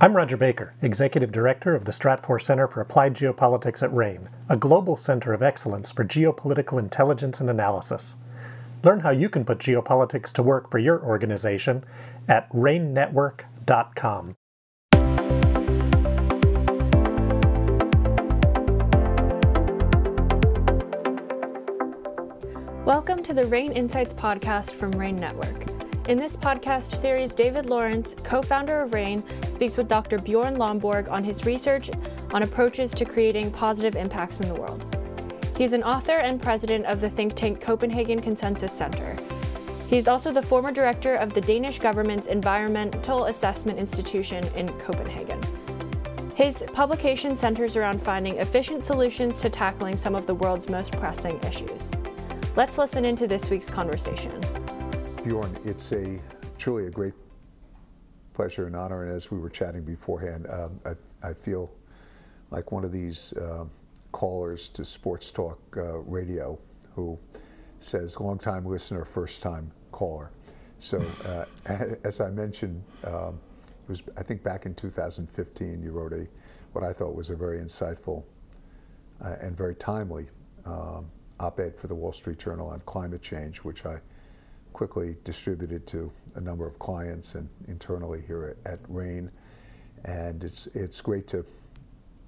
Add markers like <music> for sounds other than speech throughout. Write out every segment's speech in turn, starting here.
I'm Roger Baker, Executive Director of the Stratfor Center for Applied Geopolitics at RANE, a global center of excellence for geopolitical intelligence and analysis. Learn how you can put geopolitics to work for your organization at ranenetwork.com. Welcome to the RANE Insights podcast from RANE Network. In this podcast series, David Lawrence, co founder of RANE, speaks with Dr. Bjorn Lomborg on his research on approaches to creating positive impacts in the world. He's an author and president of the think tank Copenhagen Consensus Center. He's also the former director of the Danish government's Environmental Assessment Institution in Copenhagen. His publication centers around finding efficient solutions to tackling some of the world's most pressing issues. Let's listen into this week's conversation. Bjorn, it's a truly a great pleasure and honor. And as we were chatting beforehand, um, I, I, feel like one of these uh, callers to Sports Talk uh, Radio who says, long time listener, first time caller. So, uh, <laughs> as I mentioned, um, it was, I think back in 2015, you wrote a, what I thought was a very insightful uh, and very timely um, op ed for the Wall Street Journal on climate change, which I quickly distributed to a number of clients and internally here at, at RANE. And it's, it's great to,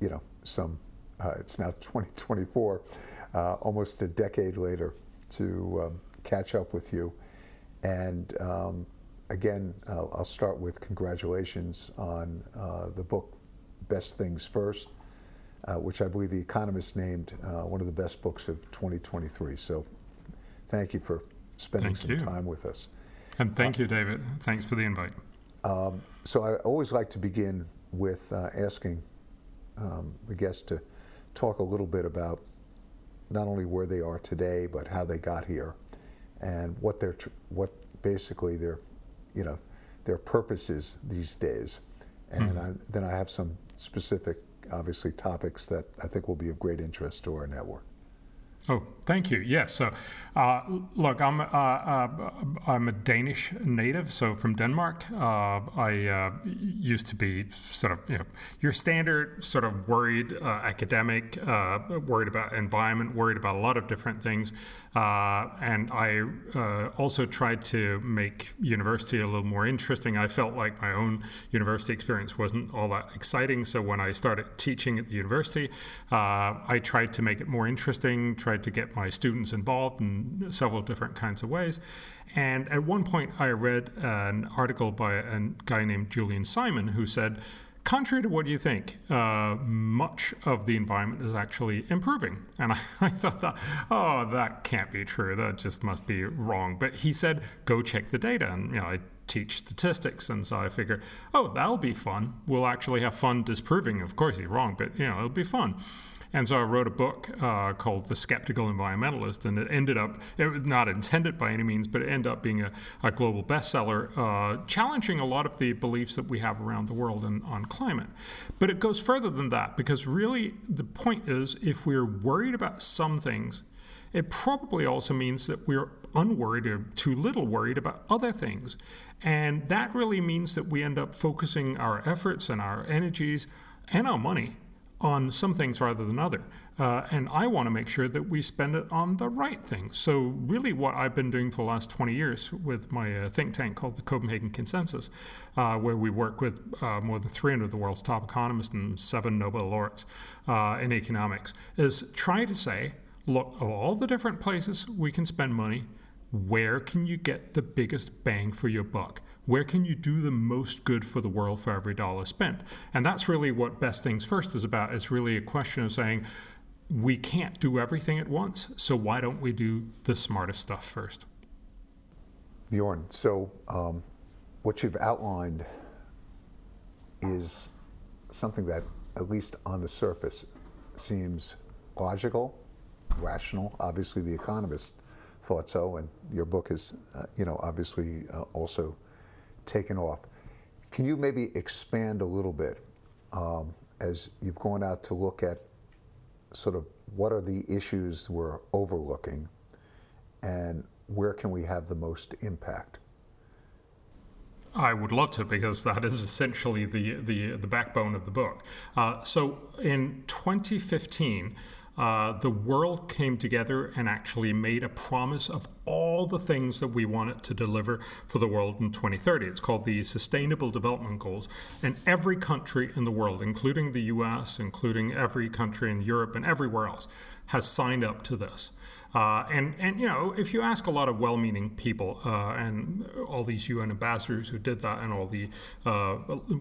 you know, some, uh, it's now <laughs> 2024, uh, almost a decade later, to um, catch up with you. And um, again, I'll, I'll, start with congratulations on uh, the book Best Things First, uh, which I believe The Economist named uh, one of the best books of 2023. So thank you for spending thank some you. time with us. And thank uh, you, David. Thanks for the invite. Um, so I always like to begin with uh, asking um, the guests to talk a little bit about not only where they are today, but how they got here, and what their tr- what basically their you know their purpose is these days. And mm I, then I have some specific, obviously, topics that I think will be of great interest to our network. Oh, thank you. Yes. So, uh, look, I'm uh, uh, I'm a Danish native, so from Denmark. Uh, I uh, used to be sort of you know your standard sort of worried uh, academic, worried about environment, worried about a lot of different things, and I also tried to make university a little more interesting. I felt like my own university experience wasn't all that exciting, so when I started teaching at the university, I tried to make it more interesting. Tried tried to get my students involved in several different kinds of ways. And at one point, I read an article by a guy named Julian Simon who said, contrary to what you think, uh, much of the environment is actually improving. And I, <laughs> I, thought that, oh, that can't be true. That just must be wrong. But he said, go check the data. And, you know, I teach statistics. And so I figured, oh, that'll be fun. We'll actually have fun disproving. Of course, he's wrong, but, you know, it'll be fun. And so I wrote a book uh, called The Skeptical Environmentalist, and it ended up, it was not intended by any means, but it ended up being a, a global bestseller, uh, challenging a lot of the beliefs that we have around the world on climate. But it goes further than that, because really the point is if we're worried about some things, it probably also means that we're unworried or too little worried about other things. And that really means that we end up focusing our efforts and our energies and our money on some things rather than other. Uh, and I want to make sure that we spend it on the right things. So, really, what I've been doing for the last 20 years with my uh, think tank called the Copenhagen Consensus, uh, where we work with uh, more than 300 of the world's top economists and seven Nobel laureates uh, in economics, is try to say, look, of all the different places we can spend money, where can you get the biggest bang for your buck? Where can you do the most good for the world for every dollar spent? And that's really what Best Things First is about. It's really a question of saying, we can't do everything at once, so why don't we do the smartest stuff first? Bjorn, so um, what you've outlined is something that, at least on the surface, seems logical, rational. Obviously, the economist thought so, and your book is, uh, you know, obviously uh, also taken off. Can you maybe expand a little bit um, as you've gone out to look at sort of what are the issues we're overlooking and where can we have the most impact? I would love to because that is essentially the the, the backbone of the book. Uh, so in 2015, uh, the world came together and actually made a promise of all the things that we wanted to deliver for the world in 2030. It's called the Sustainable Development Goals. And every country in the world, including the US, including every country in Europe and everywhere else, has signed up to this. Uh, and, and, you know, if you ask a lot of well meaning people uh, and all these UN ambassadors who did that and all the uh,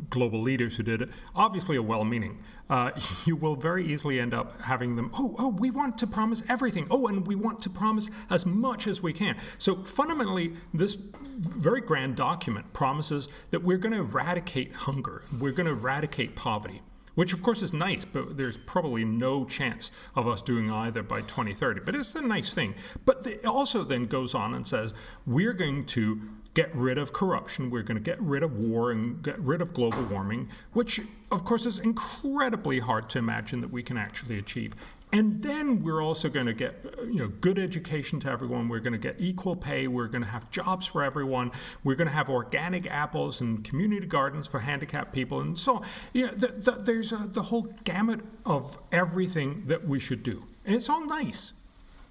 global leaders who did it, obviously a well meaning, uh, <laughs> you will very easily end up having them, oh, oh, we want to promise everything. Oh, and we want to promise as much as we can. So fundamentally, this very grand document promises that we're going to eradicate hunger, we're going to eradicate poverty which of course is nice, but there's probably no chance of us doing either by 2030. But it's a nice thing. But it also then goes on and says we're going to get rid of corruption, we're going to get rid of war and get rid of global warming, which of course is incredibly hard to imagine that we can actually achieve. And then we're also going to get uh, you know good education to everyone. We're going to get equal pay. We're going to have jobs for everyone. We're going to have organic apples and community gardens for handicapped people, and so on. You know, the, the, there's a, the whole gamut of everything that we should do, and it's all nice,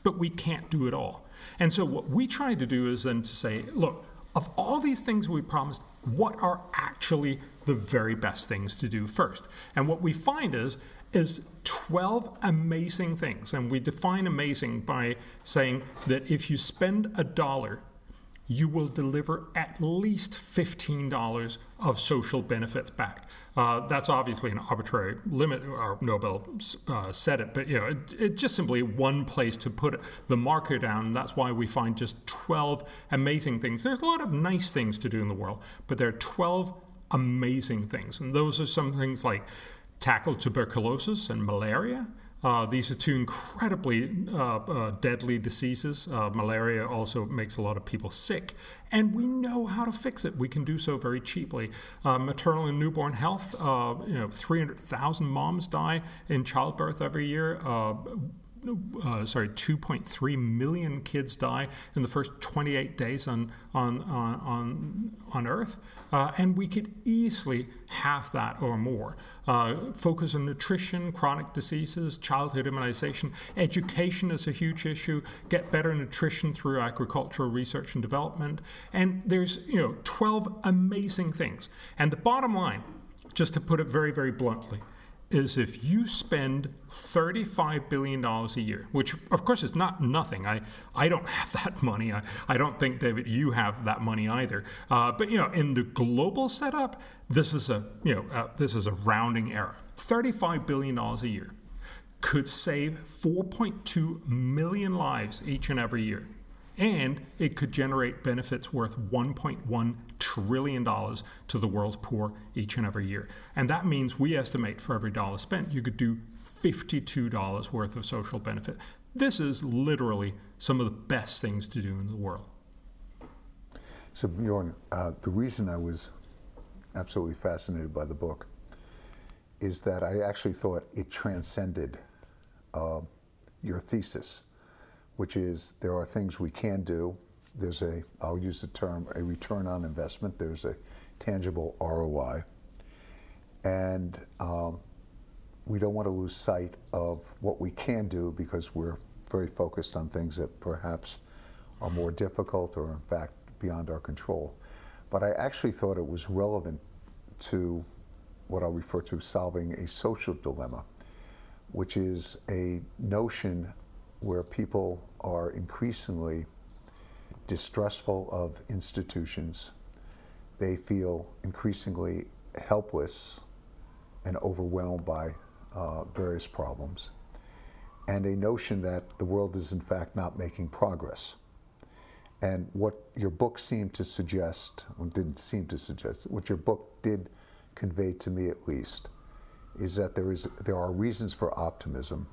but we can't do it all. And so what we try to do is then to say, look, of all these things we promised, what are actually the very best things to do first? And what we find is is 12 amazing things. And we define amazing by saying that if you spend a dollar, you will deliver at least $15 of social benefits back. Uh, that's obviously an arbitrary limit, or Nobel uh, said it, but you know, it's it just simply one place to put the marker down. That's why we find just 12 amazing things. There's a lot of nice things to do in the world, but there are 12 amazing things. And those are some things like tackle tuberculosis and malaria. Uh, these are two incredibly uh, uh, deadly diseases. Uh, malaria also makes a lot of people sick, and we know how to fix it. We can do so very cheaply. Uh, maternal and newborn health, uh, you know, 300,000 moms die in childbirth every year uh, sorry, 2.3 million kids die in the first 28 days on on on on, Earth, uh, and we could easily half that or more. Uh, focus on nutrition, chronic diseases, childhood immunization, education is a huge issue. Get better nutrition through agricultural research and development, and there's you know 12 amazing things. And the bottom line, just to put it very very bluntly is if you spend $35 billion a year, which of course is not nothing. I, I don't <laughs> have that money. I, I don't think, David, you have that money either. Uh, but, you know, in the global setup, this is a, you know, uh, this is a rounding error. $35 billion a year could save 4.2 million lives each and every year and it could generate benefits worth $1.1 trillion to the world's poor each and every year. And that means we estimate for every dollar spent, you could do $52 worth of social benefit. This is literally some of the best things to do in the world. So, Bjorn, uh, the reason I was absolutely fascinated by the book is that I actually thought it transcended uh, your thesis which is there are things we can do. There's a, I'll use the term, a return on investment. There's a tangible ROI. And um, we don't want to lose sight of what we can do because we're very focused on things that perhaps are more difficult or, in fact, beyond our control. But I actually thought it was relevant to what I'll refer to as solving a social dilemma, which is a notion where people are increasingly distrustful of institutions. They feel increasingly helpless and overwhelmed by uh, various problems, and a notion that the world is in fact not making progress. And what your book seemed to suggest, or didn't seem to suggest, what your book did convey to me at least, is that there is there are reasons for optimism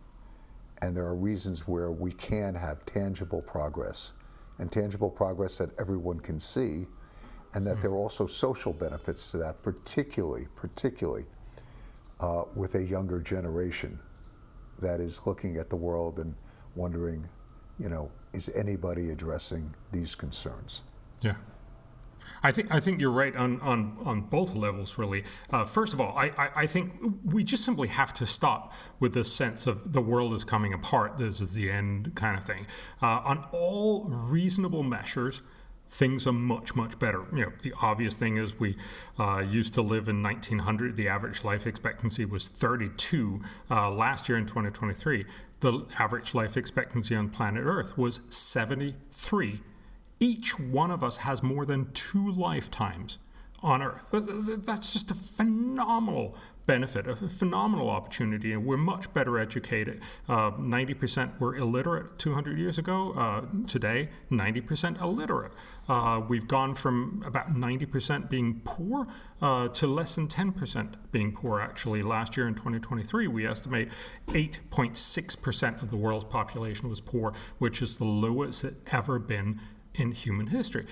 and there are reasons where we can have tangible progress and tangible progress that everyone can see and that mm. there are also social benefits to that particularly particularly uh, with a younger generation that is looking at the world and wondering you know is anybody addressing these concerns yeah I think I think you're right on on, on both levels. Really, uh, first of all, I, I, I think we just simply have to stop with this sense of the world is coming apart. This is the end kind of thing. Uh, on all reasonable measures, things are much much better. You know, the obvious thing is we uh, used to live in 1900. The average life expectancy was 32. Uh, last year in 2023, the average life expectancy on planet Earth was 73 each one of us has more than two lifetimes on Earth. That's just a phenomenal benefit, a phenomenal opportunity, and we're much better educated. Uh, 90% were illiterate 200 years ago. Uh, today, 90% illiterate. Uh, we've gone from about 90% being poor uh, to less than 10% being poor, actually. Last year in 2023, we estimate 8.6% of the world's population was poor, which is the lowest it ever been in human history.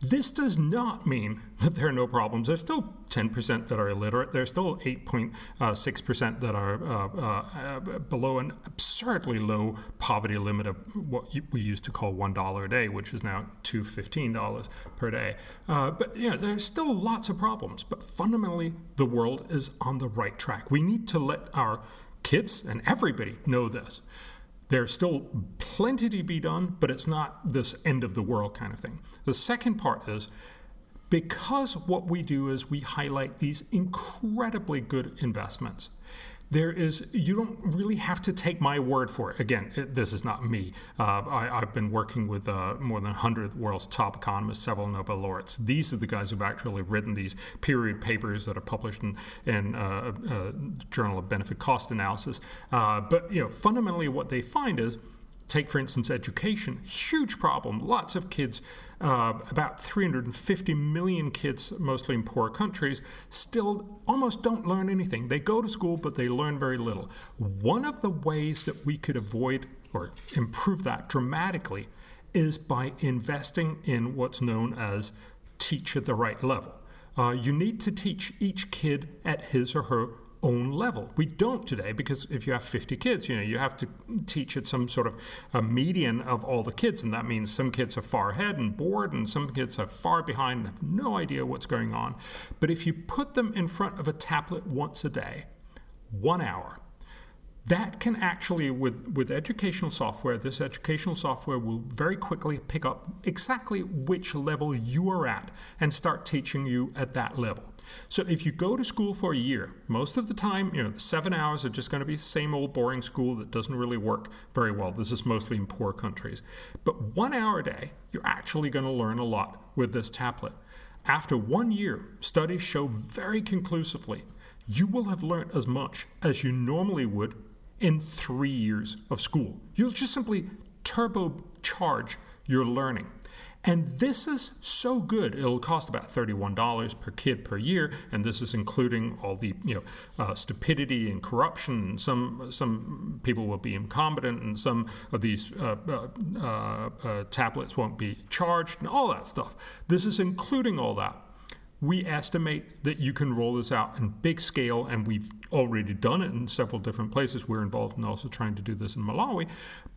This does not mean that there are no problems. There's still 10% that are illiterate. There's still 8.6% that are uh, uh, below an absurdly low poverty limit of what we used to call $1 a day, which is now $215 per day. Uh, but yeah, there's still lots of problems. But fundamentally, the world is on the right track. We need to let our kids and everybody know this. There's still plenty to be done, but it's not this end of the world kind of thing. The second part is because what we do is we highlight these incredibly good investments there is you don't really have to take my word for it. Again it, this is not me. Uh, I, have been working with uh, more than 100 world's top economists several nobel laureates. These are the guys who've actually written these period papers that are published in, in uh, uh journal of benefit cost analysis. Uh, but you know fundamentally what they find is take for instance education huge problem. Lots of kids uh, about 350 million kids, mostly in poor countries, still almost don't learn anything. They go to school, but they learn very little. One of the ways that we could avoid or improve that dramatically is by investing in what's known as teach at the right level. Uh, you need to teach each kid at his or her own level. We don't today because if you have 50 kids, you know, you have to teach at some sort of a median of all the kids, and that means some kids are far ahead and bored, and some kids are far behind and have no idea what's going on. But if you put them in front of a tablet once a day, one hour, that can actually with with educational software this educational software will very quickly pick up exactly which level you are at and start teaching you at that level so if you go to school for a year, most of the time, you know, the seven hours are just going to be the same old boring school that doesn't really work very well. This is mostly in poor countries. But one hour a day, you're actually going to learn a lot with this tablet. After one year, studies show very conclusively you will have learned as much as you normally would in three years of school. You'll just simply turbocharge your learning. And this is so good. It'll cost about $31 per kid per year, and this is including all the you know uh, stupidity and corruption. Some some people will be incompetent, and some of these uh, uh, uh, uh tablets won't be charged, and all that stuff. This is including all that. We estimate that you can roll this out in big scale, and we've already done it in several different places. We're involved in also trying to do this in Malawi.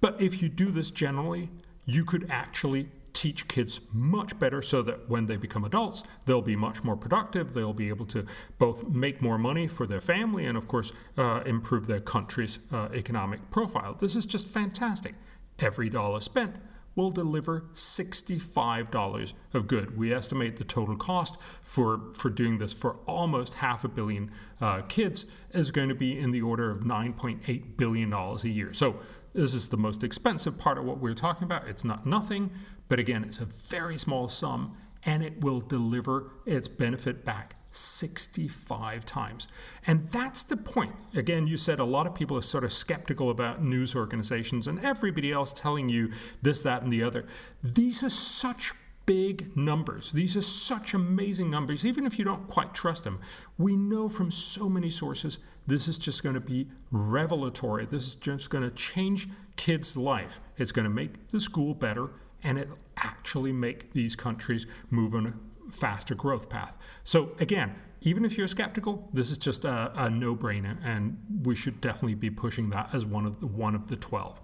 But if you do this generally, you could actually teach kids much better so that when they become adults, they'll be much more productive. They'll be able to both make more money for their family and, of course, uh, improve their country's uh, economic profile. This is just fantastic. Every dollar spent will deliver $65 of good. We estimate the total cost for, for doing this for almost half a billion uh, kids is going to be in the order of $9.8 billion a year. So this is the most expensive part of what we're talking about. It's not nothing, but again, it's a very small sum and it will deliver its benefit back 65 times. And that's the point. Again, you said a lot of people are sort of skeptical about news organizations and everybody else telling you this, that, and the other. These are such big numbers. These are such amazing numbers, even if you don't quite trust them. We know from so many sources this is just going to be revelatory. This is just going to change kids' life. It's going to make the school better and it actually make these countries move on a faster growth path. So again, even if you're skeptical, this is just a, a no-brainer, and we should definitely be pushing that as one of the one of the twelve.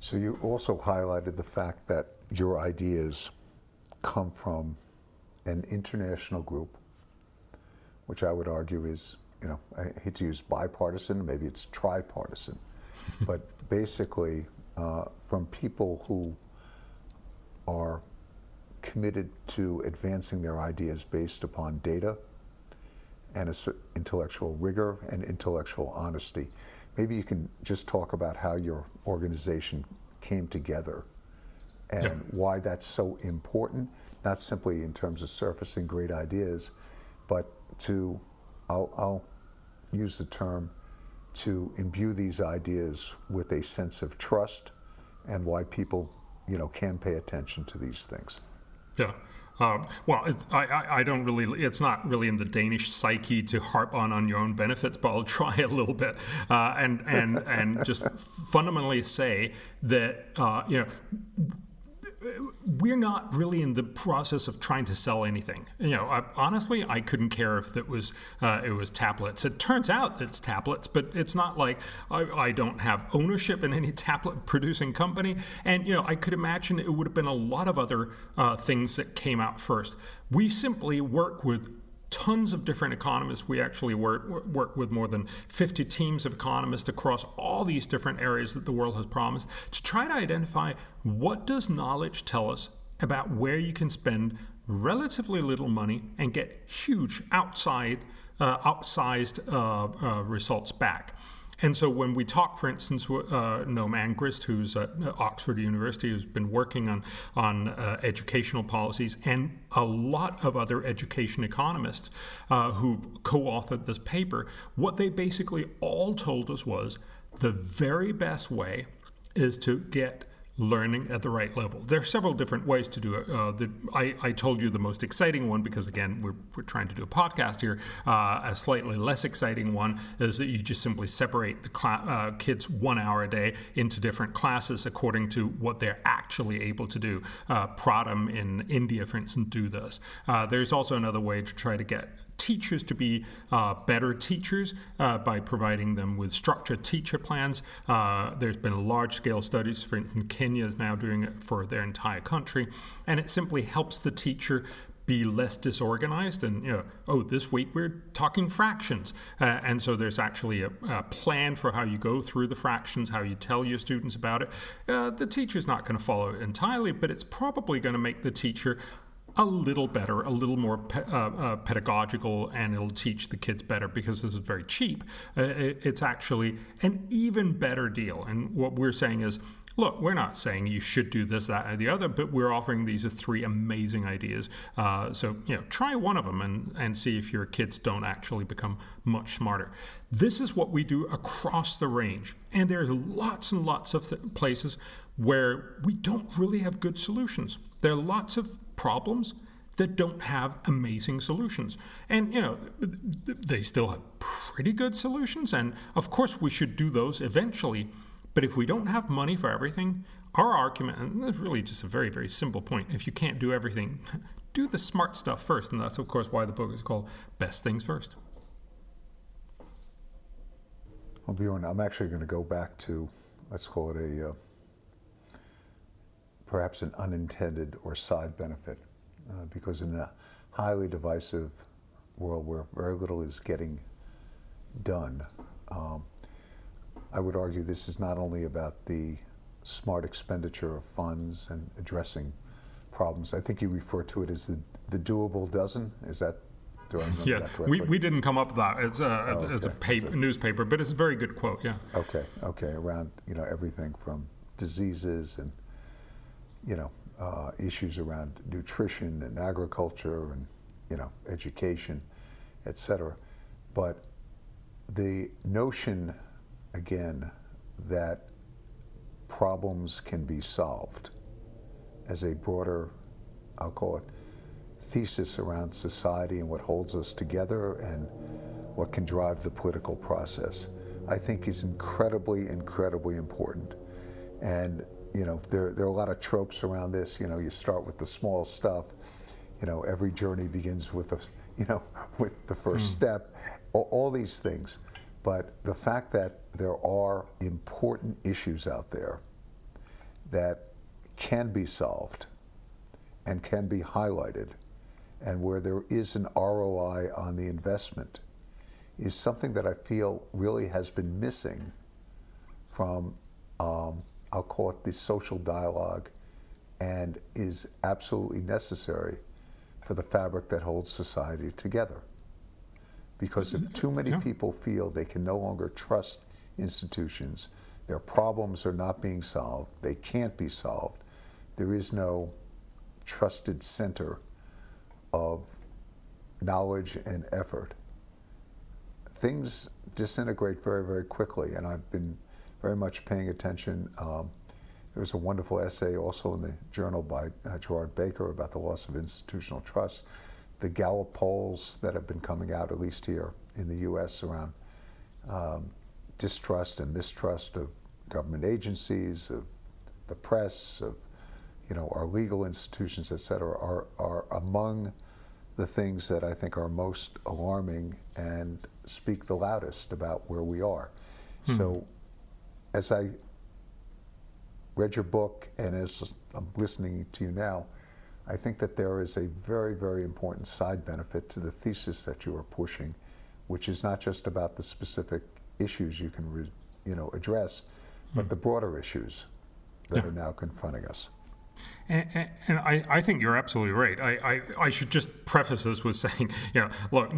So you also highlighted the fact that your ideas come from an international group, which I would argue is, you know, I hate to use bipartisan, maybe it's tripartisan, <laughs> but basically uh, from people who are committed to advancing their ideas based upon data and a intellectual rigor and intellectual honesty. Maybe you can just talk about how your organization came together and yeah. why that's so important, not simply in terms of surfacing great ideas, but to, I'll, I'll use the term, to imbue these ideas with a sense of trust and why people, you know, can pay attention to these things. Yeah. Um, well, I, I, I, don't really, it's not really in the Danish psyche to harp on on your own benefits, but I'll <laughs> try a little bit uh, and, and, and just <laughs> fundamentally say that, uh, you know, we're not really in the process of trying to sell anything. You know, I, honestly, I couldn't care if it was uh, it was tablets. It turns out it's tablets, but it's not like I, I, don't have ownership in any <laughs> tablet producing company. And you know, I could imagine it would have been a lot of other uh, things that came out first. We simply work with tons of different economists. We actually work, work with more than 50 teams of economists across all these different areas that the world has promised to try to identify what does knowledge tell us about where you can spend relatively little money and get huge outside uh, outsized uh, uh, results back. And so when we talk, for instance, uh, Noam Angrist, who's at Oxford University, who's been working on, on uh, educational policies, and a lot of other education economists uh, who've co-authored this paper, what they basically all told us was the very best way is to get learning at the right level. There are several different ways to do it. Uh, the, I, I, told you the most exciting one because, again, we're, we're trying to do a podcast here. Uh, a slightly less exciting one is that you just simply separate the cl- uh, kids one hour a day into different classes according to what they're actually able to do. Uh, Pratham in India, for instance, do this. Uh, there's also another way to try to get teachers to be uh, better teachers uh, by providing them with structured teacher plans. Uh, there's been large scale studies, for instance, Kenya is now doing it for their entire country, and it simply helps the teacher be less disorganized and you know oh this week we're talking fractions uh, and so there's actually a, a, plan for how you go through the fractions how you tell your students about it uh, the teacher's not going to follow it entirely but it's probably going to make the teacher a little better, a little more pe- uh, uh, pedagogical, and it'll teach the kids better because this is very cheap. Uh, it's actually an even better deal. And what we're saying is, look, we're not saying you should do this, that, or the other, but we're offering these three amazing ideas. Uh, so, you know, try one of them and, and see if your kids don't actually become much smarter. This is what we do across the range. And there's lots and lots of th- places where we don't really have good solutions. There are lots of problems that don't have amazing solutions. And, you know, they still have pretty good solutions. And of course, we should do those eventually. But if we don't have money for everything, our argument, and it's really just a very, very simple point if you can't do everything, <laughs> do the smart stuff first. And that's, of course, why the book is called Best Things First. Well, Bjorn, I'm actually going to go back to, let's call it a uh, perhaps an unintended or side benefit, uh, because in a highly divisive world where very little is getting done, um, I would argue this is not only about the smart expenditure of funds and addressing problems. I think you refer to it as the, the doable dozen. Is that do I yeah, we, we didn't come up with that. It's a, oh, okay. it's a paper, newspaper, but it's a very good quote, yeah. Okay, okay, around, you know, everything from diseases and you know, uh, issues around nutrition and agriculture and, you know, education, et cetera. But the notion, again, that problems can be solved as a broader, I'll call it, thesis around society and what holds us together and what can drive the political process, I think is incredibly, incredibly important. And you know, there, there are a lot of tropes around this. You know, you start with the small stuff. You know, every journey begins with a, <laughs> you know, with the first mm. step. All, all these things, but the fact that there are important issues out there that can be solved and can be highlighted and where there is an ROI on the investment is something that I feel really has been missing from, um, I'll call it the social dialogue, and is absolutely necessary for the fabric that holds society together. Because if too many Yeah. people feel they can no longer trust institutions, their problems are not being solved, they can't be solved, there is no trusted center of knowledge and effort, things disintegrate very, very quickly. And I've been very much paying attention. Um, there was a wonderful essay also in the journal by uh, Gerard Baker about the loss of institutional trust. The Gallup polls that have been coming out, at least here in the U.S., around um, distrust and mistrust of government agencies, of the press, of you know our legal institutions, et cetera, are, are among the things that I think are most alarming and speak the loudest about where we are. So, as I read your book and as I'm listening to you now, I think that there is a very, very important side benefit to the thesis that you are pushing, which is not just about the specific issues you can, re, you know, address, but hmm. the broader issues that Yeah. are now confronting us. And, and, I, I think you're absolutely right. I, I, I should just preface this with <laughs> saying, you know, look,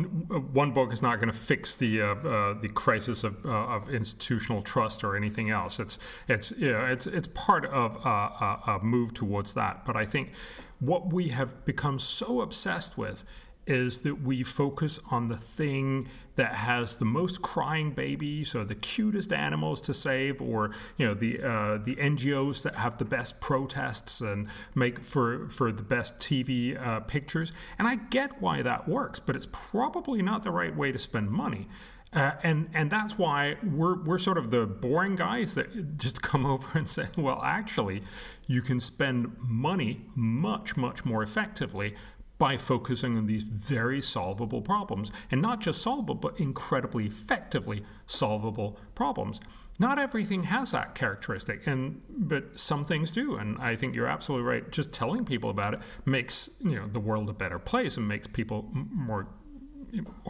one book is not going to fix the uh, uh, the crisis of, uh, of institutional trust or anything else. It's it's you know, it's it's part of a move towards that. But I think what we have become so obsessed with is that we focus on the thing that has the most crying babies or the cutest animals to save or you know the uh, the NGOs that have the best protests and make for for the best TV uh, pictures. And I get why that works but it's probably not the right way to spend money. Uh, and and that's why we're we're sort of the boring guys that just come <laughs> over and say well actually you can spend money much much more effectively by focusing on these very solvable problems and not just solvable but incredibly effectively solvable problems. Not everything has that characteristic and but some things do and i think you're absolutely right. Just telling people about it makes you know the world a better place and makes people more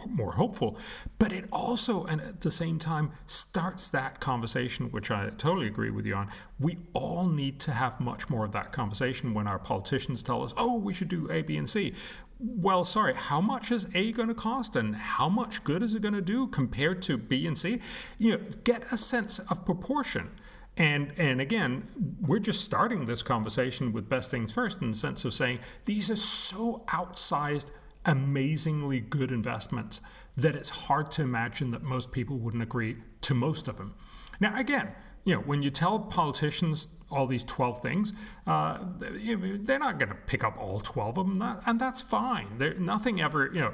more hopeful. But it also and at the same time starts that conversation which i totally agree with you on. We all need to have much more of that conversation when our politicians tell us oh we should do a b and c. Well sorry how much is a going to cost and how much good is it going to do compared to b and c? You know get a sense of proportion. And and again, we're just starting this conversation with best things first in the sense of saying these are so outsized, amazingly good investments that it's hard to imagine that most people wouldn't agree to most of them. Now again, you know, when you tell politicians all these 12 things, uh, they're not going to pick up all 12 of them, and that's fine. There, nothing ever, you know,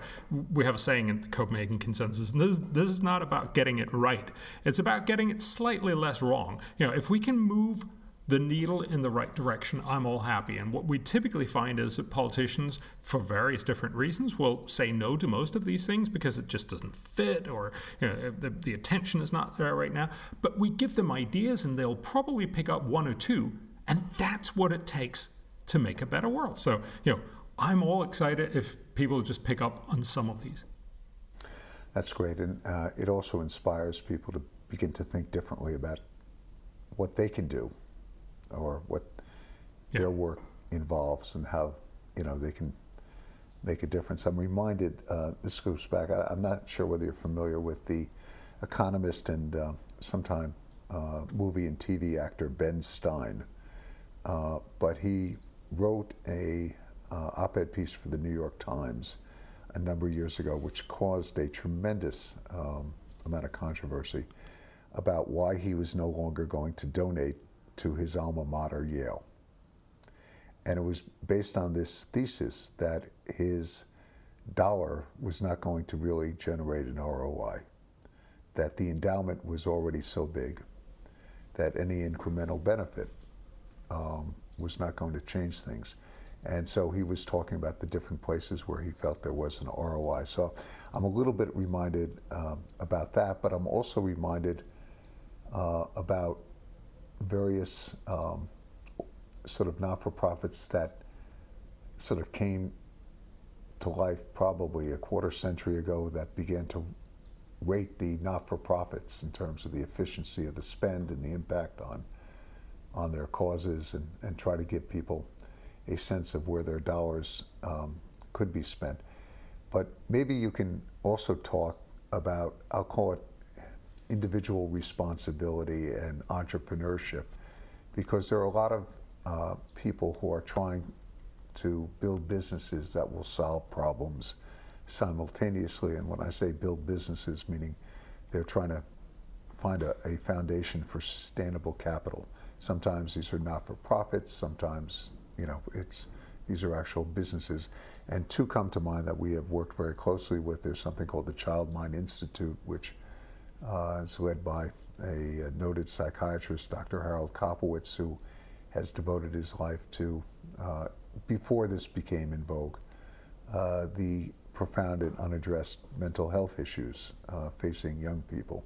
we have a saying in the Copenhagen Consensus, and this, this is not about getting it right. It's about getting it slightly less wrong. You know, if we can move the needle in the right direction, I'm all happy. And what we typically find is that politicians, for various different reasons, will say no to most of these things because it just doesn't fit or you know, the, the attention is not there right now. But we give them ideas and they'll probably pick up one or two. And that's what it takes to make a better world. So, you know, I'm all excited if people just pick up on some of these. That's great. And uh, it also inspires people to begin to think differently about what they can do or what Yeah. their work involves and how you know they can make a difference. I'm reminded. Uh, this goes back. I, I'm not sure whether you're familiar with the economist and uh, sometime uh, movie and TV actor Ben Stein, uh, but he wrote a uh, op-ed piece for the New York Times a number of years ago, which caused a tremendous um, amount of controversy about why he was no longer going to donate to his alma mater, Yale. And it was based on this thesis that his dollar was not going to really generate an ROI, that the endowment was already so big that any incremental benefit um, was not going to change things. And so he was talking about the different places where he felt there was an ROI. So I'm a little bit reminded um, about that, but I'm also reminded uh, about various um, sort of not-for-profits that sort of came to life probably a quarter century ago that began to rate the not-for-profits in terms of the efficiency of the spend and the impact on on their causes and, and try to give people a sense of where their dollars um, could be spent. But maybe you can also talk about, I'll call it individual responsibility and entrepreneurship, because there are a lot of uh, people who are trying to build businesses that will solve problems simultaneously. And when I say build businesses, meaning they're trying to find a, a foundation for sustainable capital. Sometimes these are not for profits, sometimes, you know, it's these are actual businesses. And two come to mind that we have worked very closely with. There's something called the Child Mind Institute, which uh, is led by a, a, noted psychiatrist, Dr. Harold Koplewicz, who has devoted his life to, uh, before this became in vogue, uh, the profound and unaddressed mental health issues uh, facing young people,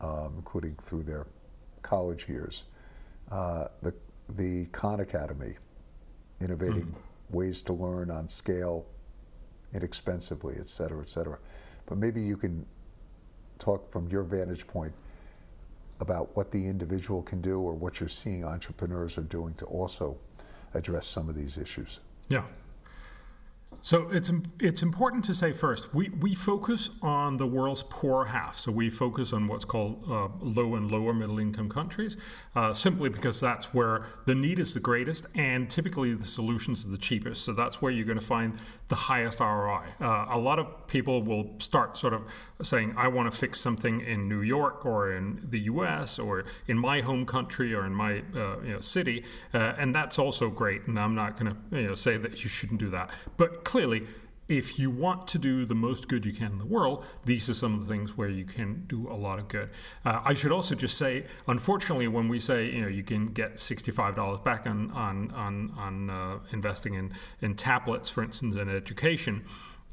um, including through their college years. Uh, the, the Khan Academy, innovating mm-hmm. ways to learn on scale inexpensively, et cetera, et cetera. But maybe you can talk from your vantage point about what the individual can do or what you're seeing entrepreneurs are doing to also address some of these issues. Yeah. So it's it's important to say first we, we focus on the world's poor half. So we focus on what's called uh, low and lower middle income countries, uh, simply because that's where the need is the greatest and typically the solutions are the cheapest. So that's where you're going to find the highest ROI. Uh, a lot of people will start sort of saying, "I want to fix something in New York or in the U.S. or in my home country or in my uh, you know, city," uh, and that's also great. And I'm not going to you know, say that you shouldn't do that, but clearly, if you want to do the most good you can in the world, these are some of the things where you can do a lot of good. Uh, I should also just say, unfortunately, when we say you know you can get sixty-five dollars back on on on, on uh, investing in in tablets, for instance, in education.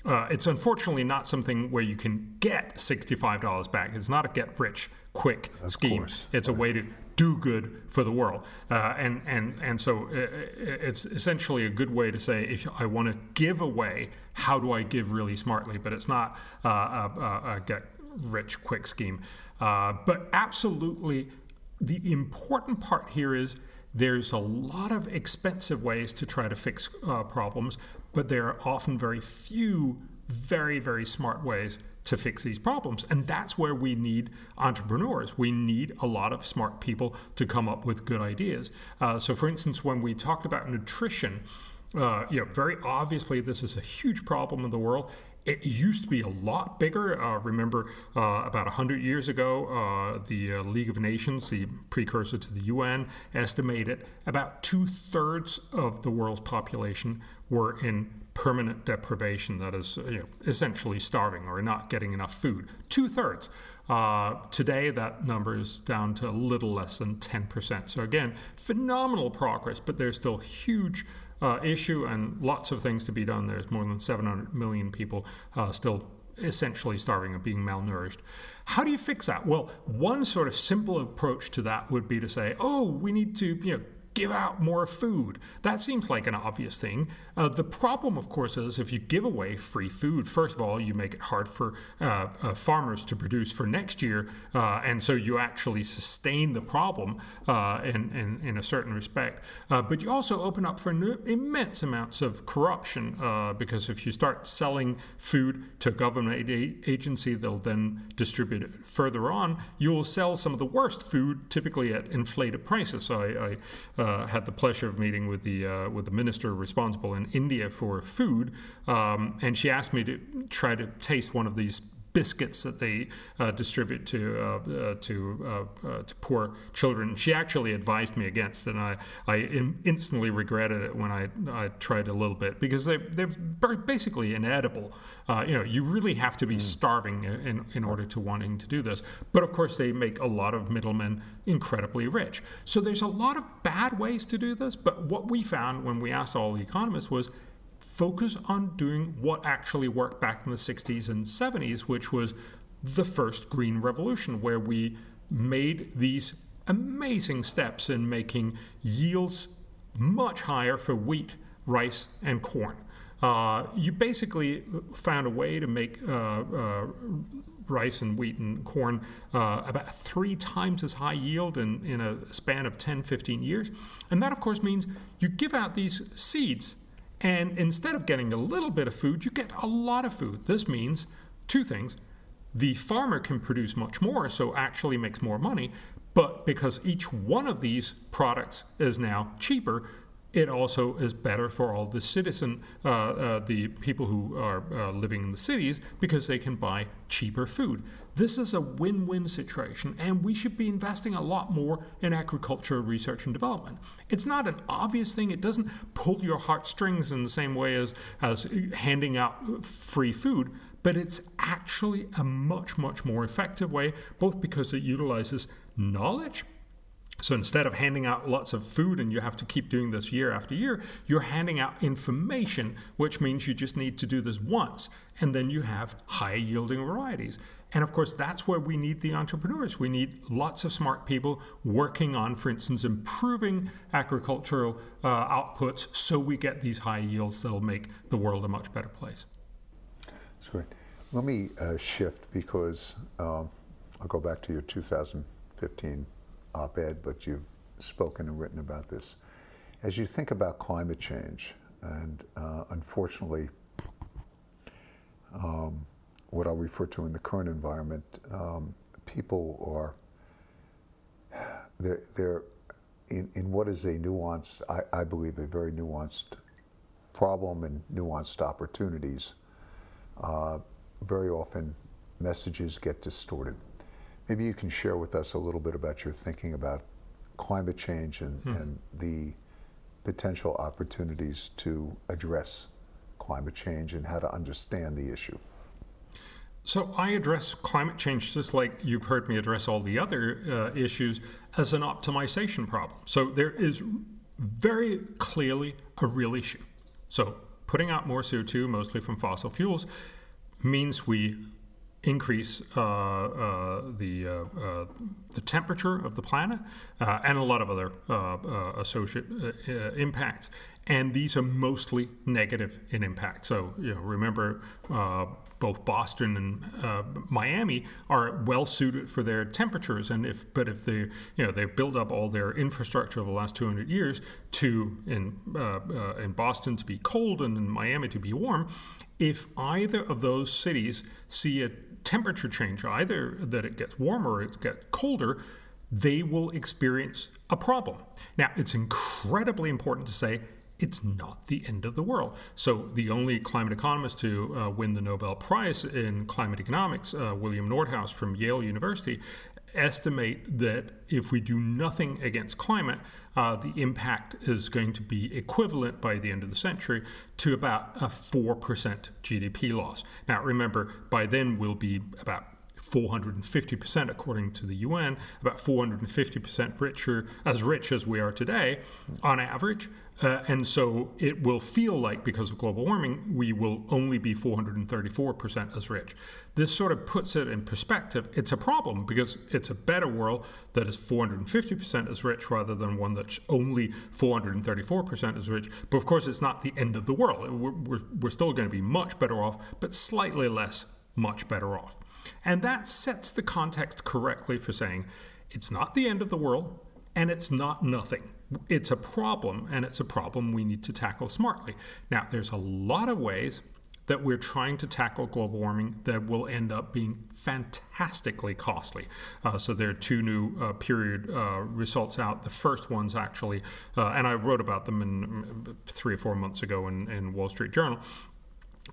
Uh, it's unfortunately not something where you can get $65 back. It's not a get rich quick of scheme. Course. It's a way to do good for the world. Uh, and, and, and so uh, uh, it's essentially a good way to say, if I want to give away, how do I give really smartly? But it's not uh, a, a, get rich quick scheme. Uh, but absolutely, the important part here is there's a lot of expensive ways to try to fix uh, problems, but there are often very few very, very smart ways to fix these problems. And that's where we need entrepreneurs. We need a lot of smart people to come up with good ideas. Uh, so, for instance, when we talked about nutrition, uh, you know, very obviously, this is a huge problem in the world. It used to be a lot bigger. Uh, remember, uh, about 100 years ago, uh, the uh, League of Nations, the precursor to the UN, estimated about two thirds of the world's population were in permanent deprivation, that is you know, essentially starving or not getting enough food. Two thirds. Uh, today, that number is down to a little less than 10%. So, again, phenomenal progress, but there's still huge uh, issue and lots of things to be done. There's more than 700 million people uh, still essentially starving and being malnourished. How do you fix that? Well, one sort of simple approach to that would be to say, oh, we need to you know, give out more food. That seems like an obvious thing. Uh, the problem, of course, is if you give away free food, first of all, you make it hard for uh, uh, farmers to produce for next year, uh, and so you actually sustain the problem uh, in, in, in, a certain respect. Uh, but you also open up for immense amounts of corruption because if you start selling food to a government agency, they'll then distribute it further on. You'll sell some of the worst food, typically at inflated prices. So I, I uh, had the pleasure of meeting with the uh, with the minister responsible in India for food, um, and she asked me to try to taste one of these biscuits that they uh, distribute to uh, uh, to uh, to poor children. She actually advised me against it, and I I in, instantly regretted it when I I tried a little bit because they they're basically inedible. you know, you really have to be mm. starving in in order to wanting to do this. But of course, they make a lot of middlemen incredibly rich. So there's a lot of bad ways to do this. But what we found when we asked all the economists was focus on doing what actually worked back in the 60s and 70s, which was the first green revolution, where we made these amazing steps in making yields much higher for wheat, rice, and corn. uh, you basically found a way to make uh, uh, rice and wheat and corn uh, about three times as high yield in, in a span of 10, 15 years. And that, of course, means you give out these seeds, and instead of getting a little bit of food, you get a lot of food. This means two things. The farmer can produce much more, so actually makes more money. But because each one of these products is now cheaper, it also is better for all the citizen, uh, uh, the people who are uh, living in the cities, because they can buy cheaper food. This is a win win situation, and we should be investing a lot more in agriculture research and development. It's not an obvious thing, it doesn't pull your heartstrings in the same way as, as handing out free food, but it's actually a much, much more effective way, both because it utilizes knowledge so instead of handing out lots of food and you have to keep doing this year after year, you're handing out information, which means you just need to do this once, and then you have high yielding varieties. And of course, that's where we need the entrepreneurs. We need lots of smart people working on, for instance, improving agricultural uh, outputs so we get these high yields that'll make the world a much better place. That's great. Let me uh, shift because um, I'll go back to your 2015 op ed, but you've spoken and written about this. As you think about climate change, and uh, unfortunately, um, what I'll refer to in the current environment, um, people are, they're, they're in, in what is a nuanced, I, I believe, a very nuanced problem and nuanced opportunities. Uh, very often, messages get distorted. Maybe you can share with us a little bit about your thinking about climate change and, hmm. and the potential opportunities to address climate change and how to understand the issue. So, I address climate change just like you've heard me address all the other uh, issues as an optimization problem. So, there is very clearly a real issue. So, putting out more CO2, mostly from fossil fuels, means we increase uh, uh, the uh, uh, the temperature of the planet uh, and a lot of other associated impacts. And these are mostly negative in impact. So you know, remember, both Boston and uh, Miami are well suited for their temperatures. And if but if they you know they build up all their infrastructure over the last 200 years to in uh, uh, in Boston to be cold and in Miami to be warm, if either of those cities see a temperature change, either that it gets warmer or it gets colder, they will experience a problem. Now, it's incredibly important to say it's not the end of the world. So, the only climate economist to uh, win the Nobel Prize in climate economics, uh, William Nordhaus from Yale University, estimate that if we do nothing against climate, uh, the impact is going to be equivalent by the end of the century to about a 4% GDP loss. Now, remember, by then we'll be about 450% according to the UN, about 450% richer, as rich as we are today on average. Uh, and so it will feel like, because of global warming, we will only be 434% as rich. This sort of puts it in perspective. It's a problem because it's a better world that is 450% as rich rather than one that's only 434% as rich. But of course, it's not the end of the world. We're, we're, we're still going to be much better off, but slightly less, much better off. And that sets the context correctly for saying it's not the end of the world and it's not nothing. It's a problem, and it's a problem we need to tackle smartly. Now, there's a lot of ways that we're trying to tackle global warming that will end up being fantastically costly. Uh, so there are two new uh, period uh, results out. The first one's actually, uh, and I wrote about them in three or four months ago in, in Wall Street Journal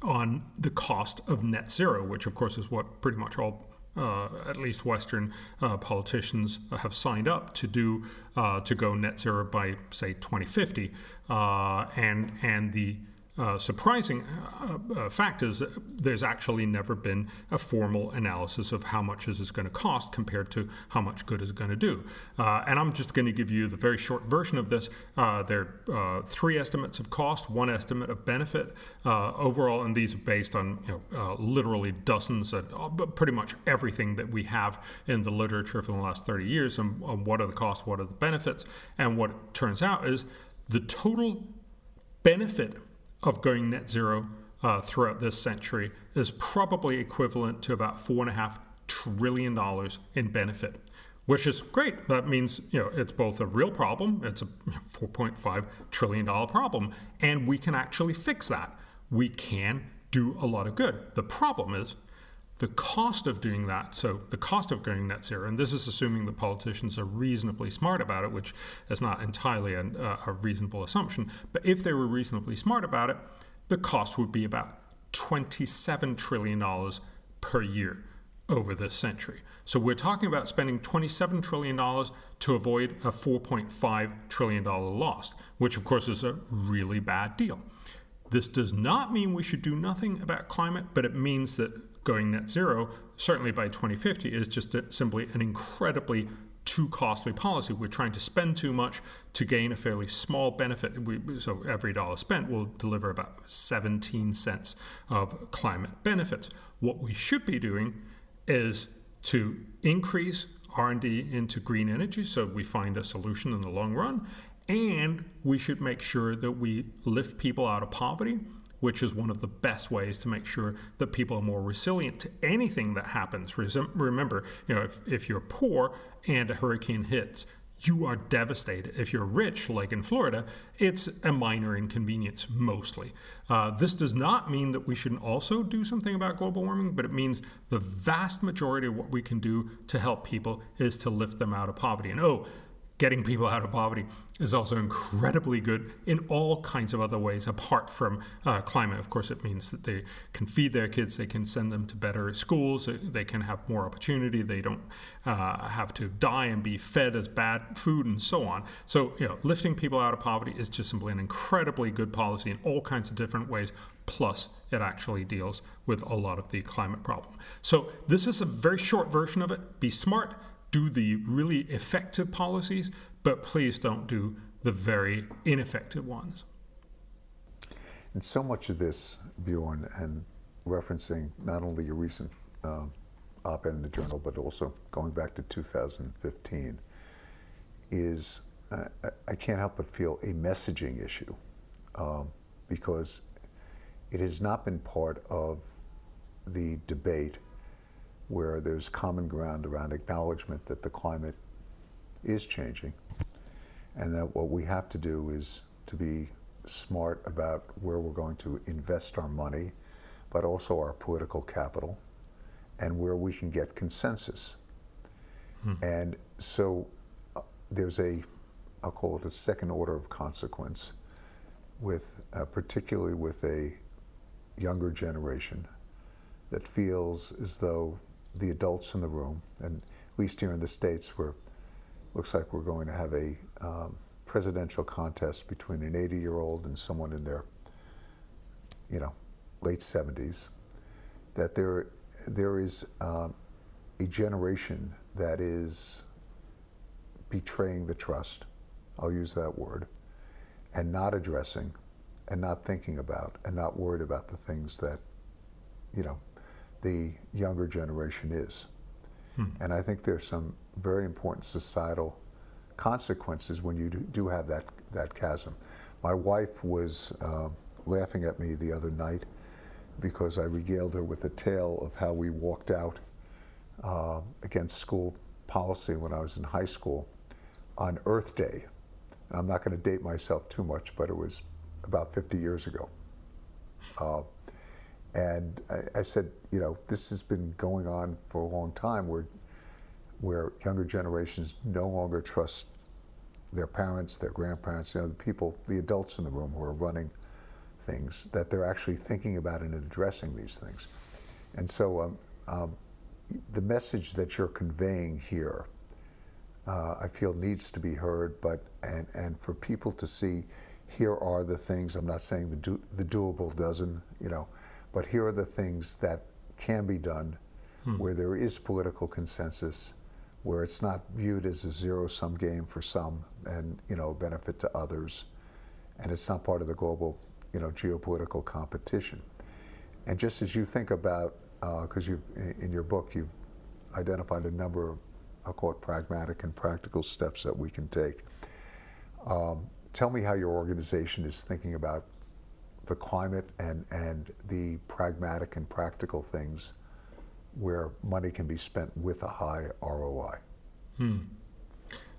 on the cost of net zero, which of course is what pretty much all uh, at least Western uh, politicians have signed up to do uh, to go net zero by say 2050, uh, and and the uh, surprising uh, uh, fact is there's actually never been a formal analysis of how much is this going to cost compared to how much good is going to do. Uh, and I'm just going to give you the very short version of this. There are three estimates of cost, one estimate of benefit overall, and these are based on you know, literally dozens of pretty much everything that we have in the literature for the last 30 years and, what are the costs, what are the benefits. And what turns out is the total benefit of going net zero uh, throughout this century is probably equivalent to about four and a half trillion dollars in benefit, which is great. That means you know it's both a real problem, it's a 4.5 trillion dollar problem, and we can actually fix that. We can do a lot of good. The problem is the cost of doing that, so the cost of going net zero, and this is assuming the politicians are reasonably smart about it, which is not entirely a, uh, a reasonable assumption, but if they were reasonably smart about it, the cost would be about $27 trillion per year over this century. So we're talking about spending $27 trillion to avoid a $4.5 trillion loss, which of course is a really bad deal. This does not mean we should do nothing about climate, but it means that going net zero, certainly by 2050, is just simply an incredibly too costly policy. We're trying to spend too much to gain a fairly small benefit. We, so every dollar spent will deliver about 17 cents of climate benefits. What we should be doing is to increase R&D into green energy so we find a solution in the long run and we should make sure that we lift people out of poverty which is one of the best ways to make sure that people are more resilient to anything that happens. Remember, you know, if, if you're poor and a hurricane hits, you are devastated. If you're rich, like in Florida, it's a minor inconvenience mostly. Uh, this does not mean that we shouldn't also do something about global warming, but it means the vast majority of what we can do to help people is to lift them out of poverty. And oh, getting people out of poverty is also incredibly good in all kinds of other ways apart from uh, climate. Of course, it means that they can feed their kids, they can send them to better schools, they can have more opportunity, they don't uh, have to die and be fed as bad food, and so on. So, you know, lifting people out of poverty is just simply an incredibly good policy in all kinds of different ways. Plus, it actually deals with a lot of the climate problem. So, this is a very short version of it. Be smart, do the really effective policies, but please don't do the very ineffective ones. And so much of this, Bjorn, and referencing not only your recent uh, op ed in the journal, but also going back to 2015, is uh, I can't help but feel a messaging issue um, because it has not been part of the debate where there's common ground around acknowledgement that the climate is changing and that what we have to do is to be smart about where we're going to invest our money, but also our political capital, and where we can get consensus. Hmm. And so uh, there's a, I'll call it a second order of consequence, with uh, particularly with a younger generation that feels as though the adults in the room, and at least here in the states, where looks like we're going to have a um, presidential contest between an 80 year old and someone in their, you know, late 70s, that there, there is um, a generation that is betraying the trust, I'll use that word, and not addressing and not thinking about and not worried about the things that, you know, the younger generation is. Hmm. And I think there's some very important societal consequences when you do have that, that chasm. My wife was uh, laughing at me the other night because I regaled her with a tale of how we walked out uh, against school policy when I was in high school on Earth Day. And I'm not going to date myself too much, but it was about 50 years ago. Uh, and I, I, said, you know, this has been going on for a long time where, where younger generations no longer trust their parents, their grandparents, you know, the people, the adults in the room who are running things, that they're actually thinking about and addressing these things. And so um, um, the message that you're conveying here, uh, I feel needs to be heard, but and, and for people to see, here are the things, I'm not saying the, do, the doable doesn't, you know, but here are the things that can be done hmm. where there is political consensus, where it's not viewed as a zero-sum game for some and you know benefit to others, and it's not part of the global you know geopolitical competition. And just as you think about, because uh, you've in your book you've identified a number of I'll call it pragmatic and practical steps that we can take. Um, tell me how your organization is thinking about the climate and, and the pragmatic and practical things where money can be spent with a high ROI. Hmm.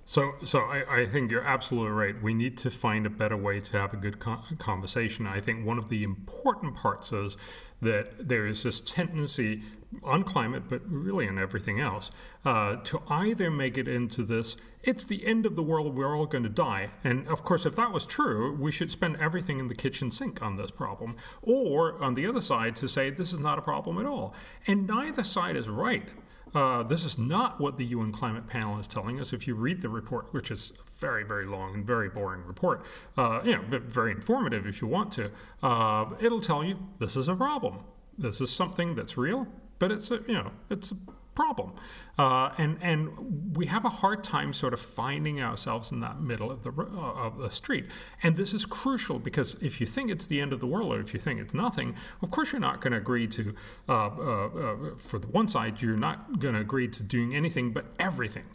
So, so I, I, think you're absolutely right. We need to find a better way to have a good conversation. I think one of the important parts is that there is this tendency on climate, but really on everything else, uh, to either make it into this, it's the end of the world, we're all going to die. And of course, if that was true, we should spend everything in the kitchen sink on this problem. Or on the other side, to say this is not a problem at all. And neither side is right. Uh, this is not what the UN Climate Panel is telling us. If you read the report, which is a very, very long and very boring report, uh, you know, but very informative if you want to, uh, it'll tell you this is a problem. This is something that's real, but it's a, you know, it's a problem. Uh, and and we have a hard time sort of finding ourselves in that middle of the uh, of the street. And this is crucial because if you think it's the end of the world or if you think it's nothing, of course you're not going to agree to. Uh, uh, uh, for the one side, you're not going to agree to doing anything but everything.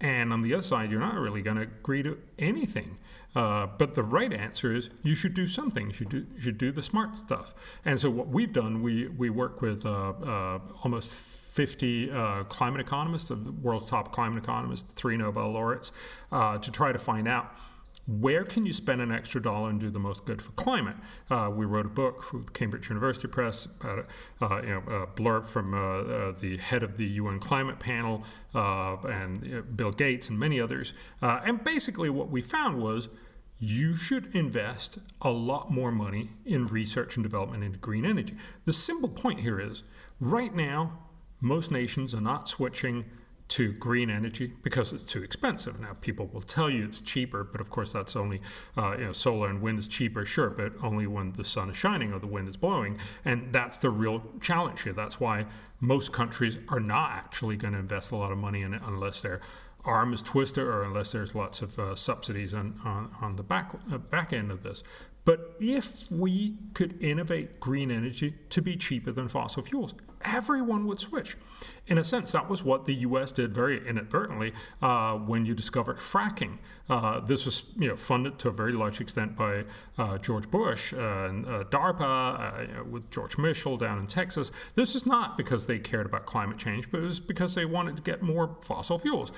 And on the other side, you're not really going to agree to anything. Uh, but the right answer is you should do something. You should do, you should do the smart stuff. And so what we've done, we, we work with uh, uh, almost 50 uh, climate economists, the world's top climate economists, three Nobel laureates, uh, to try to find out where can you spend an extra dollar and do the most good for climate? Uh, we wrote a book with Cambridge University Press about uh, you know, a blurb from uh, uh the head of the UN climate panel uh, and Bill Gates and many others. Uh, and basically, what we found was you should invest a lot more money in research and development into green energy. The simple point here is right now, most nations are not switching to green energy because it's too expensive. Now, people will tell you it's cheaper, but of course, that's only, uh, you know, solar and wind is cheaper, sure, but only when the sun is shining or the wind is blowing. And that's the real challenge here. That's why most countries are not actually going to invest a lot of money in it unless their arm is twisted or unless there's lots of uh, subsidies on, on, on the back, uh, back end of this. But if we could innovate green energy to be cheaper than fossil fuels, everyone would switch. In a sense, that was what the U.S. did very inadvertently uh, when you discovered fracking. Uh, this was you know, funded to a very large extent by uh, George Bush and uh, DARPA uh, with George Mitchell down in Texas. This is not because they cared about climate change, but it was because they wanted to get more fossil fuels.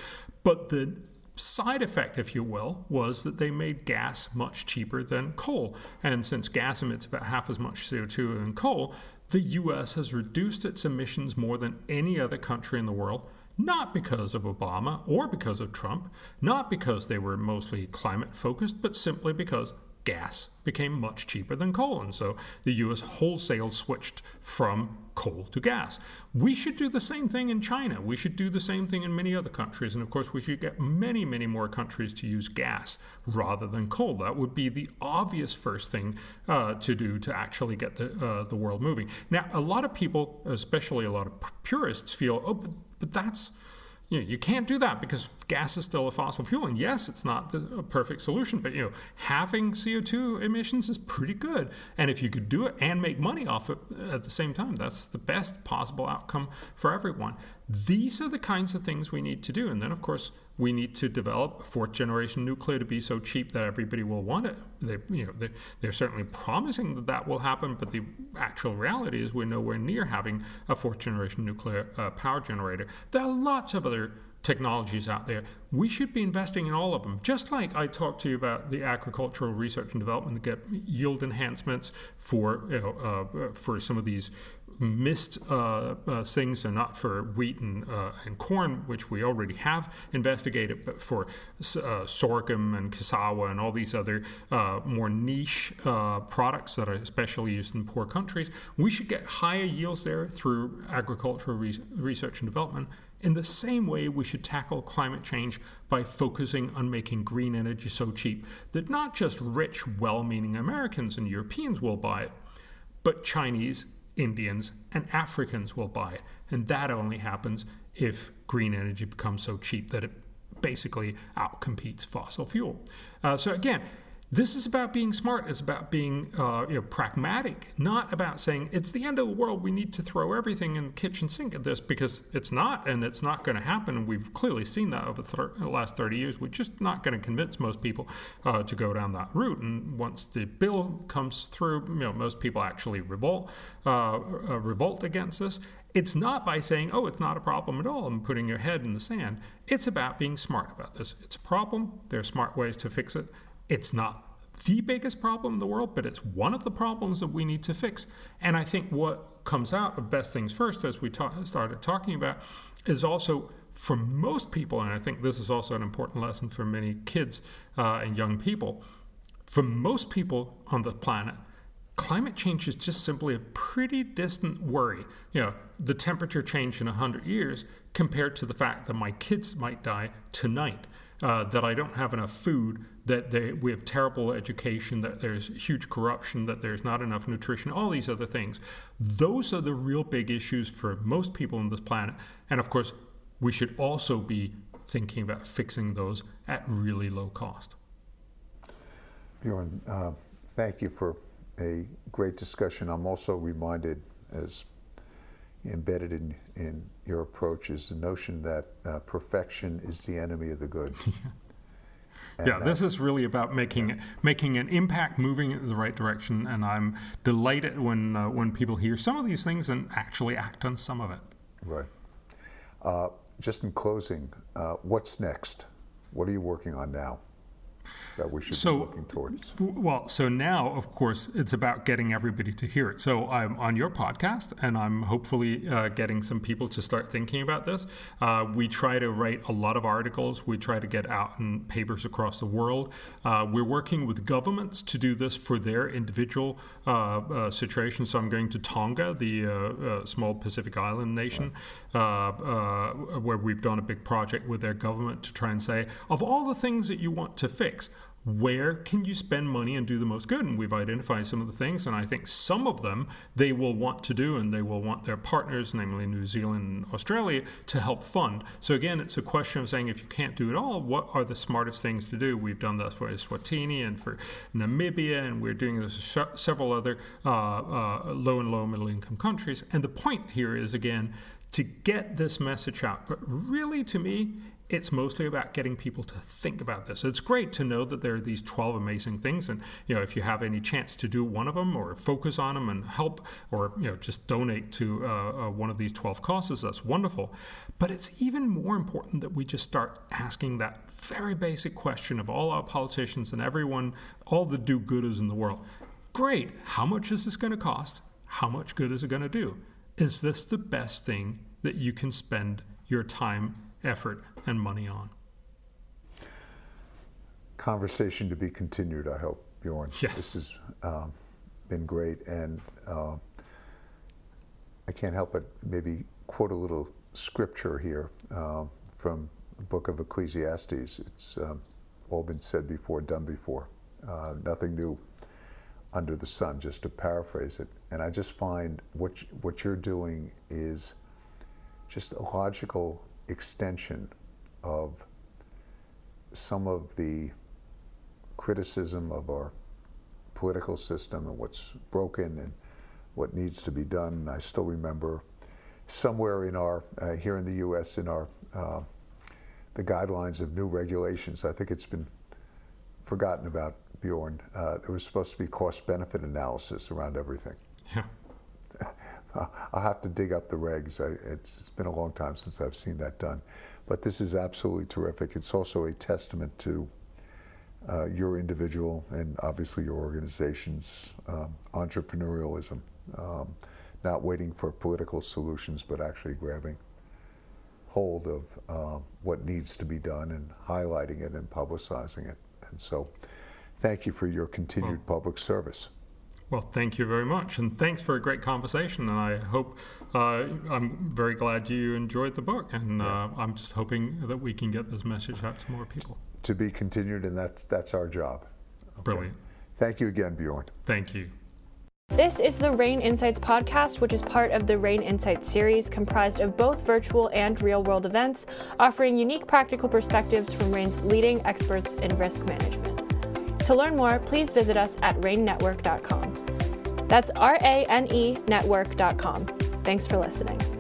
But the side effect, if you will, was that they made gas much cheaper than coal. And since gas emits about half as much CO2 than coal, the US has reduced its emissions more than any other country in the world, not because of Obama or because of Trump, not because they were mostly climate focused, but simply because gas became much cheaper than coal. And so the US wholesale switched from coal to gas. We should do the same thing in China. We should do the same thing in many other countries. And of course, we should get many, many more countries to use gas rather than coal. That would be the obvious first thing uh, to do to actually get the, uh, the world moving. Now, a lot of people, especially a lot of purists, feel, oh, but, but that's you, know, you can't do that because gas is still a fossil fuel. And yes, it's not a perfect solution, but you know, having CO2 emissions is pretty good. And if you could do it and make money off it at the same time, that's the best possible outcome for everyone. These are the kinds of things we need to do. And then, of course, we need to develop fourth generation nuclear to be so cheap that everybody will want it. They, you know, they, they're certainly promising that that will happen, but the actual reality is we're nowhere near having a fourth generation nuclear uh, power generator. There are lots of other technologies out there. We should be investing in all of them. Just like I talked to you about the agricultural research and development to get yield enhancements for you know, uh, for some of these missed uh, uh, things, and not for wheat and, uh, and corn, which we already have investigated, but for uh, sorghum and cassava and all these other uh, more niche products that are especially used in poor countries. We should get higher yields there through agricultural re- research and development in the same way, we should tackle climate change by focusing on making green energy so cheap that not just rich, well meaning Americans and Europeans will buy it, but Chinese, Indians, and Africans will buy it. And that only happens if green energy becomes so cheap that it basically outcompetes fossil fuel. Uh, so, again, This is about being smart. It's about being uh, you know, pragmatic, not about saying it's the end of the world. We need to throw everything in the kitchen sink at this because it's not, and it's not going to happen. we've clearly seen that over thir- the last 30 years. We're just not going to convince most people uh, to go down that route. And once the bill comes through, you know, most people actually revolt, uh, uh revolt against this. It's not by saying, oh, it's not a problem at all and putting your head in the sand. It's about being smart about this. It's a problem. There are smart ways to fix it. It's not the biggest problem in the world, but it's one of the problems that we need to fix. And I think what comes out of Best Things First, as we ta- started talking about, is also for most people, and I think this is also an important lesson for many kids uh, and young people, for most people on the planet, climate change is just simply a pretty distant worry. You know, the temperature change in 100 years compared to the fact that my kids might die tonight, uh, that I don't have enough food, that they, we have terrible education, that there's huge corruption, that there's not enough nutrition, all these other things. Those are the real big issues for most people on this planet. And of course, we should also be thinking about fixing those at really low cost. Bjorn, uh, thank you for a great discussion. I'm also reminded, as embedded in, in your approach, is the notion that uh, perfection is the enemy of the good. <laughs> yeah, this is really about making making an impact, moving in the right direction, and I'm delighted when uh, when people hear some of these things and actually act on some of it. Right. Uh, just in closing, uh, what's next? What are you working on now? That we should so, be looking towards? Well, so now, of course, it's about getting everybody to hear it. So I'm on your podcast, and I'm hopefully uh, getting some people to start thinking about this. Uh, we try to write a lot of articles. We try to get out in papers across the world. Uh, we're working with governments to do this for their individual uh, uh, situations. So I'm going to Tonga, the uh, small Pacific island nation, where we've done a big project with their government to try and say, of all the things that you want to fix, where can you spend money and do the most good? And we've identified some of the things, and I think some of them they will want to do, and they will want their partners, namely New Zealand and Australia, to help fund. So again, it's a question of saying if you can't do it all, what are the smartest things to do? We've done that for Eswatini and for Namibia, and we're doing this for several other uh, uh, low and low middle income countries. And the point here is again to get this message out. But really, to me, it's mostly about getting people to think about this. It's great to know that there are these 12 amazing things, and you know if you have any chance to do one of them or focus on them and help, or you know just donate to uh, uh, one of these 12 causes, that's wonderful. But it's even more important that we just start asking that very basic question of all our politicians and everyone, all the do-gooders in the world. Great, how much is this going to cost? How much good is it going to do? Is this the best thing that you can spend your time effort and money on. Conversation to be continued, I hope, Bjorn. Yes. This has um, been great, and uh, I can't help but maybe quote a little scripture here uh, from the book of Ecclesiastes. It's all been said before, done before. Uh, nothing new under the sun, just to paraphrase it. And I just find what, what you're doing is just a logical extension of some of the criticism of our political system and what's broken and what needs to be done. I still remember somewhere in our, uh, here in the US, in our, uh, the guidelines of new regulations, I think it's been forgotten about, Bjorn. Uh, there was supposed to be cost benefit analysis around everything. Yeah. <laughs> I'll have to dig up the regs. I, it's, it's been a long time since I've seen that done. But this is absolutely terrific. It's also a testament to uh, your individual and obviously your organization's um, entrepreneurialism, um, not waiting for political solutions, but actually grabbing hold of uh, what needs to be done and highlighting it and publicizing it. And so, thank you for your continued well, public service. Well, thank you very much, and thanks for a great conversation. And I hope uh, I'm very glad you enjoyed the book, and uh, I'm just hoping that we can get this message out to more people. To be continued, and that's that's our job. Okay. Brilliant. Thank you again, Bjorn. Thank you. This is the RANE Insights podcast, which is part of the RANE Insights series, comprised of both virtual and real world events, offering unique practical perspectives from RANE's leading experts in risk management. To learn more, please visit us at ranenetwork.com. That's R A N E network.com. Thanks for listening.